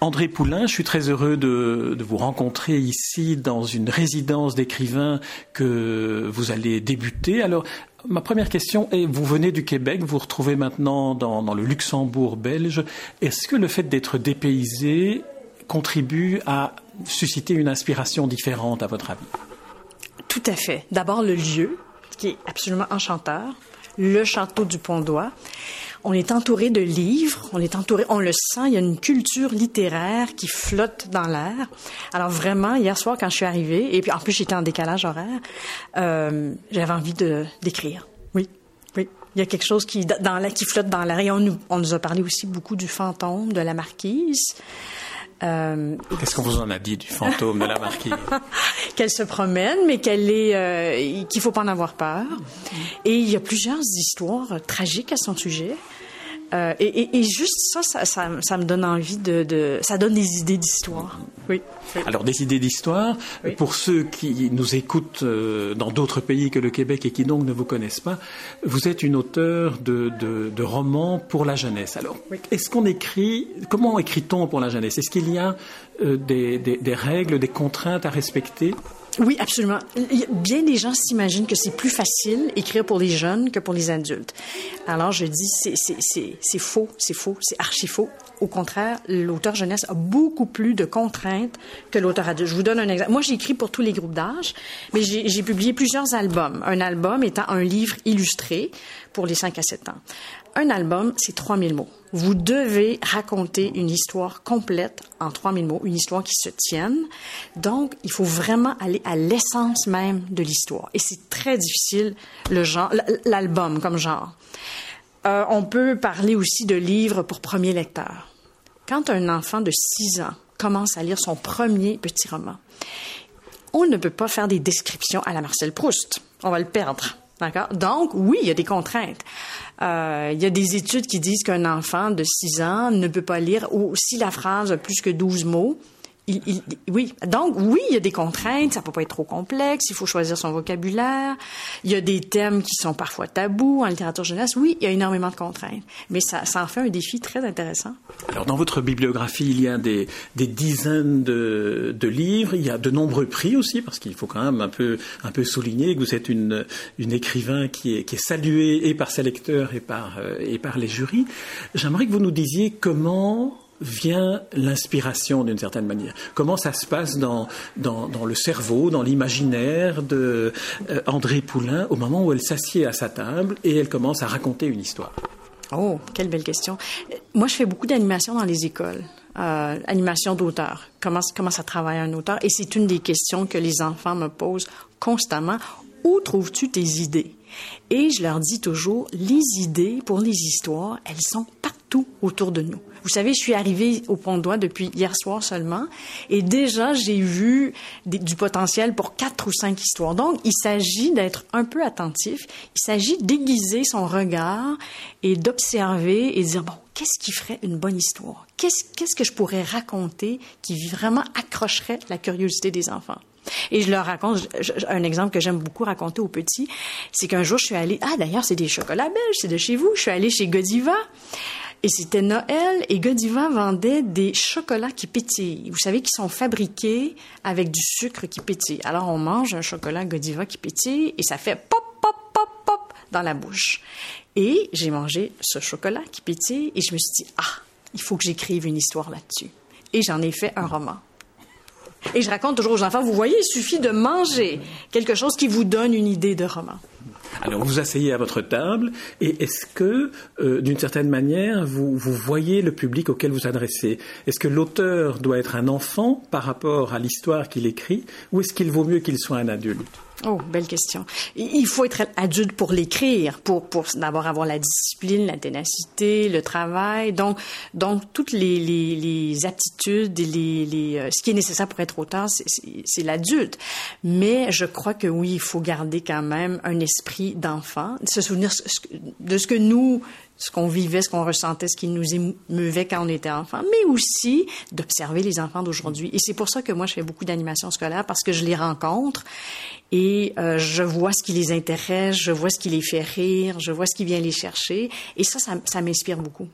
André Poulain, je suis très heureux de, vous rencontrer ici dans une résidence d'écrivains que vous allez débuter. Alors, Ma première question est, vous venez du Québec, vous vous retrouvez maintenant dans, dans le Luxembourg belge. Est-ce que le fait d'être dépaysé contribue à susciter une inspiration différente, à votre avis? Tout à fait. D'abord, le lieu, qui est absolument enchanteur, le château du Pont d'Oie. On est entouré de livres, on est entouré, on le sent, il y a une culture littéraire qui flotte dans l'air. Alors vraiment, hier soir quand je suis arrivée, et puis en plus j'étais en décalage horaire, euh, j'avais envie de d'écrire. Oui, oui. Il y a quelque chose qui dans la, qui flotte dans l'air. Et on nous, on nous a parlé aussi beaucoup du fantôme de la marquise. Euh, Qu'est-ce qu'on vous en a dit du fantôme de la marquise? Qu'elle se promène, mais qu'elle est, euh, qu'il faut pas en avoir peur. Et il y a plusieurs histoires tragiques à son sujet. Euh, et, et, et, juste ça ça, ça, ça, me donne envie de, de ça donne des idées d'histoire. Oui. Alors des idées d'histoire oui. pour ceux qui nous écoutent euh, dans d'autres pays que le Québec et qui donc ne vous connaissent pas. Vous êtes une auteure de, de, de romans pour la jeunesse. Alors oui. est-ce qu'on écrit Comment écrit-on pour la jeunesse? Est-ce qu'il y a euh, des, des, des règles, des contraintes à respecter? Oui, absolument. Bien des gens s'imaginent que c'est plus facile écrire pour les jeunes que pour les adultes. Alors je dis c'est faux, c'est faux, c'est archi faux. Au contraire, l'auteur jeunesse a beaucoup plus de contraintes que l'auteur adulte. Je vous donne un exemple. Moi, j'écris pour tous les groupes d'âge, mais j'ai publié plusieurs albums. Un album étant un livre illustré pour les 5 à 7 ans. Un album, c'est 3000 mots. Vous devez raconter une histoire complète en 3000 mots, une histoire qui se tienne. Donc, il faut vraiment aller à l'essence même de l'histoire. Et c'est très difficile, l'album comme genre. Euh, on peut parler aussi de livres pour premier lecteur. Quand un enfant de 6 ans commence à lire son premier petit roman, on ne peut pas faire des descriptions à la Marcel Proust. On va le perdre. D'accord? Donc, oui, il y a des contraintes. Euh, il y a des études qui disent qu'un enfant de 6 ans ne peut pas lire, ou si la phrase a plus que 12 mots, oui. Donc, oui, il y a des contraintes. Ça peut pas être trop complexe. Il faut choisir son vocabulaire. Il y a des thèmes qui sont parfois tabous en littérature jeunesse. Oui, il y a énormément de contraintes. Mais ça, en fait un défi très intéressant. Alors, dans votre bibliographie, il y a des, dizaines de, livres. Il y a de nombreux prix aussi, parce qu'il faut quand même un peu, un peu souligner que vous êtes une, écrivain qui est, qui saluée et par ses lecteurs et par, euh, et par les jurys. J'aimerais que vous nous disiez comment vient l'inspiration d'une certaine manière Comment ça se passe dans, dans, le cerveau, dans l'imaginaire de euh, André Poulain au moment où elle s'assied à sa table et elle commence à raconter une histoire? Oh, quelle belle question. Moi, je fais beaucoup d'animation dans les écoles. Euh, animation d'auteur. Comment, comment ça travaille un auteur? Et c'est une des questions que les enfants me posent constamment. Où trouves-tu tes idées? Et je leur dis toujours, les idées pour les histoires, elles sont partout autour de nous. Vous savez, je suis arrivée au Pont d'Oie depuis hier soir seulement, et déjà j'ai vu du potentiel pour quatre ou cinq histoires. Donc, il s'agit d'être un peu attentif. Il s'agit d'aiguiser son regard et d'observer et de dire bon, qu'est-ce qui ferait une bonne histoire? Qu'est-ce qu'est-ce que je pourrais raconter qui vraiment accrocherait la curiosité des enfants? Et je leur raconte un exemple que j'aime beaucoup raconter aux petits, c'est qu'un jour je suis allée ah d'ailleurs c'est des chocolats belges, c'est de chez vous, je suis allée chez Godiva. Et c'était Noël et Godiva vendait des chocolats qui pétillent. Vous savez qu'ils sont fabriqués avec du sucre qui pétille. Alors on mange un chocolat Godiva qui pétille et ça fait pop pop pop pop dans la bouche. Et j'ai mangé ce chocolat qui pétille et je me suis dit ah, il faut que j'écrive une histoire là-dessus. Et j'en ai fait un roman. Et je raconte toujours aux enfants, vous voyez, il suffit de manger quelque chose qui vous donne une idée de roman. Alors vous asseyez à votre table et est-ce que, euh, d'une certaine manière, vous, vous voyez le public auquel vous adressez? Est-ce que l'auteur doit être un enfant par rapport à l'histoire qu'il écrit ou est-ce qu'il vaut mieux qu'il soit un adulte? Oh, belle question. Il faut être adulte pour l'écrire, pour, pour d'abord avoir la discipline, la ténacité, le travail, donc, donc toutes les, les, les aptitudes, les, les, euh, ce qui est nécessaire pour être auteur, c'est l'adulte. Mais je crois que oui, il faut garder quand même un esprit d'enfant, se souvenir de ce que nous ce qu'on vivait, ce qu'on ressentait, ce qui nous émeuvait quand on était enfant, mais aussi d'observer les enfants d'aujourd'hui. Et c'est pour ça que moi, je fais beaucoup d'animation scolaire parce que je les rencontre et euh, je vois ce qui les intéresse, je vois ce qui les fait rire, je vois ce qui vient les chercher. Et ça, ça, m'inspire beaucoup.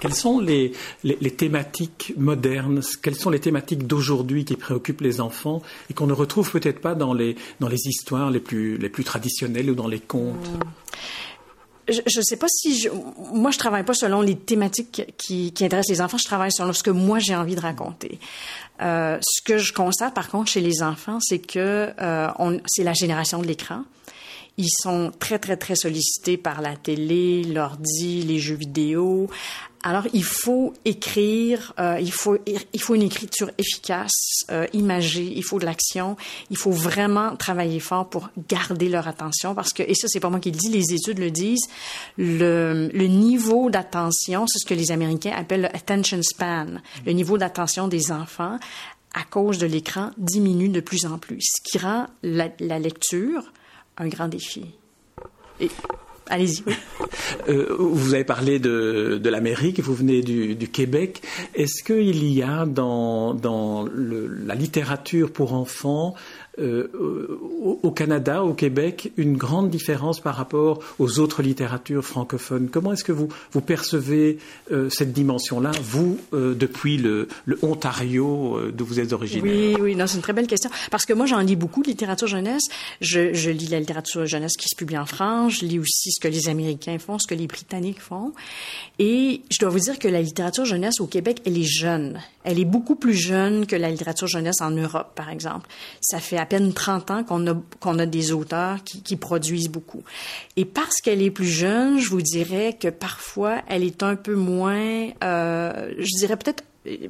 Quelles sont les, les, les, thématiques modernes, quelles sont les thématiques d'aujourd'hui qui préoccupent les enfants et qu'on ne retrouve peut-être pas dans les, dans les histoires les plus, les plus traditionnelles ou dans les contes? Mmh je ne sais pas si je, moi je travaille pas selon les thématiques qui, qui intéressent les enfants, je travaille selon ce que moi j'ai envie de raconter. Euh, ce que je constate par contre chez les enfants, c'est que euh, c'est la génération de l'écran. Ils sont très, très, très sollicités par la télé, l'ordi, les jeux vidéo. Alors, il faut écrire, euh, il, faut, il faut une écriture efficace, euh, imagée, il faut de l'action, il faut vraiment travailler fort pour garder leur attention parce que, et ça, c'est pas moi qui le dis, les études le disent, le, le niveau d'attention, c'est ce que les Américains appellent le attention span, le niveau d'attention des enfants à cause de l'écran diminue de plus en plus, ce qui rend la, la lecture un grand défi. Allez-y. Euh, vous avez parlé de, de l'Amérique, vous venez du, du Québec. Est-ce qu'il y a dans, dans la littérature pour enfants euh, au Canada, au Québec, une grande différence par rapport aux autres littératures francophones. Comment est-ce que vous, vous percevez euh, cette dimension-là, vous, euh, depuis le, le Ontario d'où vous êtes originaire? Oui, oui, non, c'est une très belle question. Parce que moi, j'en lis beaucoup de littérature jeunesse. Je, je, lis la littérature jeunesse qui se publie en France. Je lis aussi ce que les Américains font, ce que les Britanniques font. Et je dois vous dire que la littérature jeunesse au Québec, elle est jeune. Elle est beaucoup plus jeune que la littérature jeunesse en Europe, par exemple. Ça fait à peine 30 ans qu'on a, a des auteurs qui, qui produisent beaucoup. Et parce qu'elle est plus jeune, je vous dirais que parfois, elle est un peu moins, euh, je dirais peut-être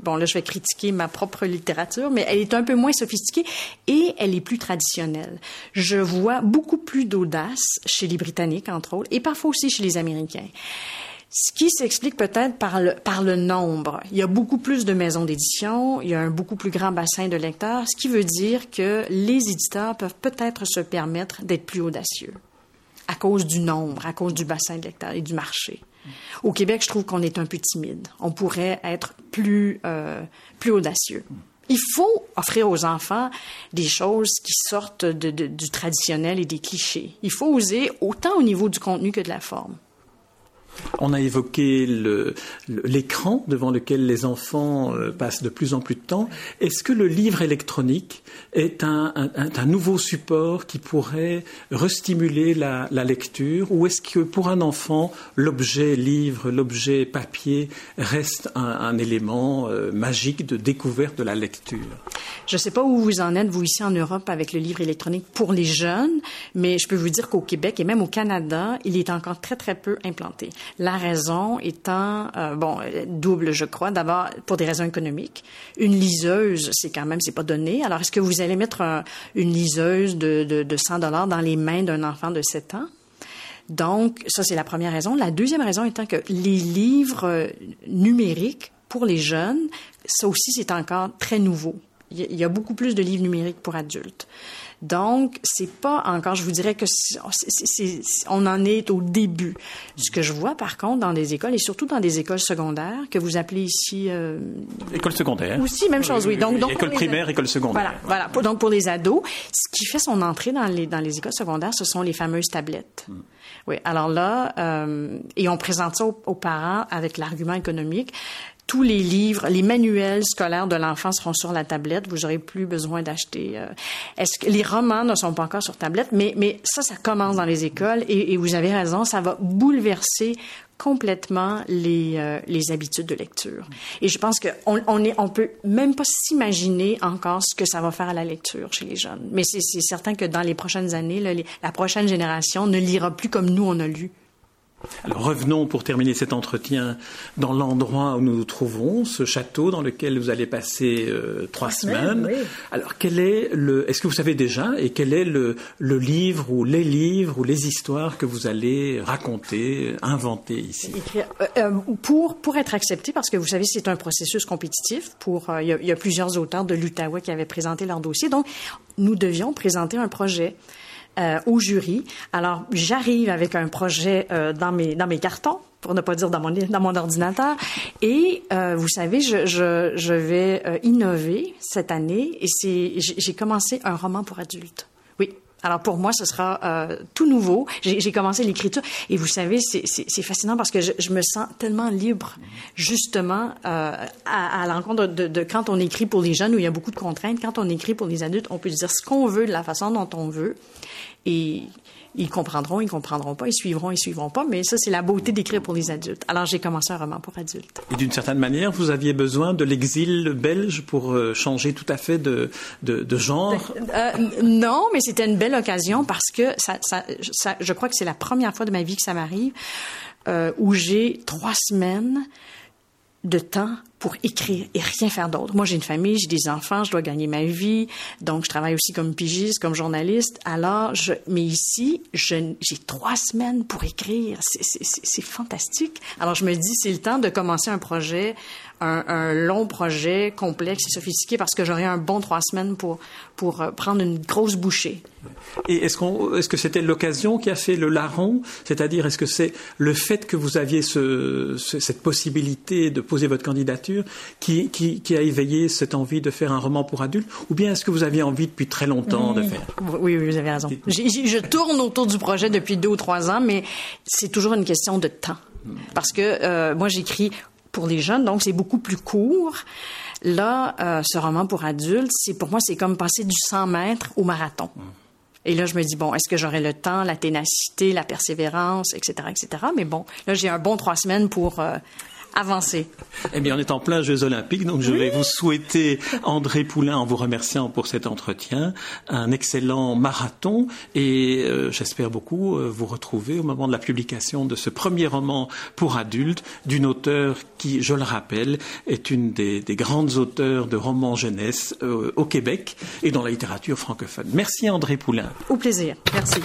bon là je vais critiquer ma propre littérature, mais elle est un peu moins sophistiquée et elle est plus traditionnelle. Je vois beaucoup plus d'audace chez les Britanniques entre autres et parfois aussi chez les Américains. Ce qui s'explique peut-être par le, par le nombre. Il y a beaucoup plus de maisons d'édition, il y a un beaucoup plus grand bassin de lecteurs, ce qui veut dire que les éditeurs peuvent peut-être se permettre d'être plus audacieux à cause du nombre, à cause du bassin de lecteurs et du marché. Au Québec, je trouve qu'on est un peu timide. On pourrait être plus, euh, plus audacieux. Il faut offrir aux enfants des choses qui sortent du traditionnel et des clichés. Il faut oser autant au niveau du contenu que de la forme. On a évoqué l'écran devant lequel les enfants euh, passent de plus en plus de temps. Est-ce que le livre électronique est un, nouveau support qui pourrait restimuler la, lecture ou est-ce que pour un enfant, l'objet livre, l'objet papier reste un, élément euh, magique de découverte de la lecture? Je ne sais pas où vous en êtes, vous, ici en Europe, avec le livre électronique pour les jeunes, mais je peux vous dire qu'au Québec et même au Canada, il est encore très, très peu implanté. La raison étant, euh, bon, double, je crois. D'abord, pour des raisons économiques. Une liseuse, c'est quand même, c'est pas donné. Alors, est-ce que vous allez mettre une liseuse de, de, de 100 dollars dans les mains d'un enfant de 7 ans? Donc, ça, c'est la première raison. La deuxième raison étant que les livres numériques pour les jeunes, ça aussi, c'est encore très nouveau. Il y a beaucoup plus de livres numériques pour adultes. Donc, c'est pas encore, je vous dirais que on en est au début. Ce que je vois, par contre, dans des écoles, et surtout dans des écoles secondaires, que vous appelez ici... Euh, école secondaire. Aussi, même chose, oui. Donc, donc école primaire, école secondaire. Voilà, voilà. donc, pour les ados, ce qui fait son entrée dans les, dans les écoles secondaires, ce sont les fameuses tablettes. Hmm. Oui, alors là, euh, et on présente ça aux parents avec l'argument économique tous les livres, les manuels scolaires de l'enfant seront sur la tablette. Vous n'aurez plus besoin d'acheter. Euh, est-ce que les romans ne sont pas encore sur tablette, mais mais ça, ça commence dans les écoles et, et vous avez raison, ça va bouleverser complètement les, euh, les habitudes de lecture. Et je pense qu'on on on peut même pas s'imaginer encore ce que ça va faire à la lecture chez les jeunes. Mais c'est certain que dans les prochaines années, la prochaine génération ne lira plus comme nous on a lu. Alors revenons pour terminer cet entretien dans l'endroit où nous nous trouvons, ce château dans lequel vous allez passer euh, trois semaines. Alors quel est le, est-ce que vous savez déjà, et quel est le, le, livre ou les livres ou les histoires que vous allez raconter, inventer ici? Euh, euh, pour pour être accepté, parce que vous savez c'est un processus compétitif. Pour il y, a, il y a plusieurs auteurs de l'Outaouais qui avaient présenté leur dossier, donc nous devions présenter un projet euh, au jury. Alors, j'arrive avec un projet euh, dans mes dans mes cartons pour ne pas dire dans mon, dans mon ordinateur. Et euh, vous savez, je, je, je vais euh, innover cette année et j'ai commencé un roman pour adultes. Alors pour moi, ce sera euh, tout nouveau. J'ai commencé l'écriture et vous savez, c'est fascinant parce que je, je, me sens tellement libre, justement, euh, à, à l'encontre de, de, quand on écrit pour les jeunes où il y a beaucoup de contraintes. Quand on écrit pour les adultes, on peut dire ce qu'on veut de la façon dont on veut. Et ils comprendront, ils comprendront pas, ils suivront, ils suivront pas, mais ça, c'est la beauté d'écrire pour les adultes. Alors, j'ai commencé un roman pour adultes. Et d'une certaine manière, vous aviez besoin de l'exil belge pour euh, changer tout à fait de, de, de genre? Euh, non, mais c'était une belle occasion parce que ça, ça, ça je crois que c'est la première fois de ma vie que ça m'arrive euh, où j'ai trois semaines de temps pour écrire et rien faire d'autre. Moi, j'ai une famille, j'ai des enfants, je dois gagner ma vie, donc je travaille aussi comme pigiste, comme journaliste. Alors, mais ici, j'ai trois semaines pour écrire. C'est fantastique. Alors, je me dis, c'est le temps de commencer un projet, un, long projet complexe et sophistiqué, parce que j'aurai un bon trois semaines pour pour euh, prendre une grosse bouchée. Et est-ce que c'était l'occasion qui a fait le larron, c'est-à-dire est-ce que c'est le fait que vous aviez ce, ce, cette possibilité de poser votre candidature qui, qui, qui, a éveillé cette envie de faire un roman pour adultes, ou bien est-ce que vous aviez envie depuis très longtemps de faire? Oui, oui, vous avez raison. Je, je tourne autour du projet depuis deux ou trois ans, mais c'est toujours une question de temps, parce que euh, moi j'écris pour les jeunes, donc c'est beaucoup plus court. Là, euh, ce roman pour adultes, c'est pour moi, c'est comme passer du 100 mètres au marathon. Mm. Et là, je me dis, bon, est-ce que j'aurai le temps, la ténacité, la persévérance, etc., etc. Mais bon, là, j'ai un bon trois semaines pour euh, avancer. Eh bien, on est en plein Jeux Olympiques, donc je oui. vais vous souhaiter, André Poulain, en vous remerciant pour cet entretien, un excellent marathon et euh, j'espère beaucoup euh, vous retrouver au moment de la publication de ce premier roman pour adultes d'une auteure qui, je le rappelle, est une des, des grandes auteurs de romans jeunesse euh, au Québec et dans la littérature francophone. Merci André Poulain. Au plaisir. Merci.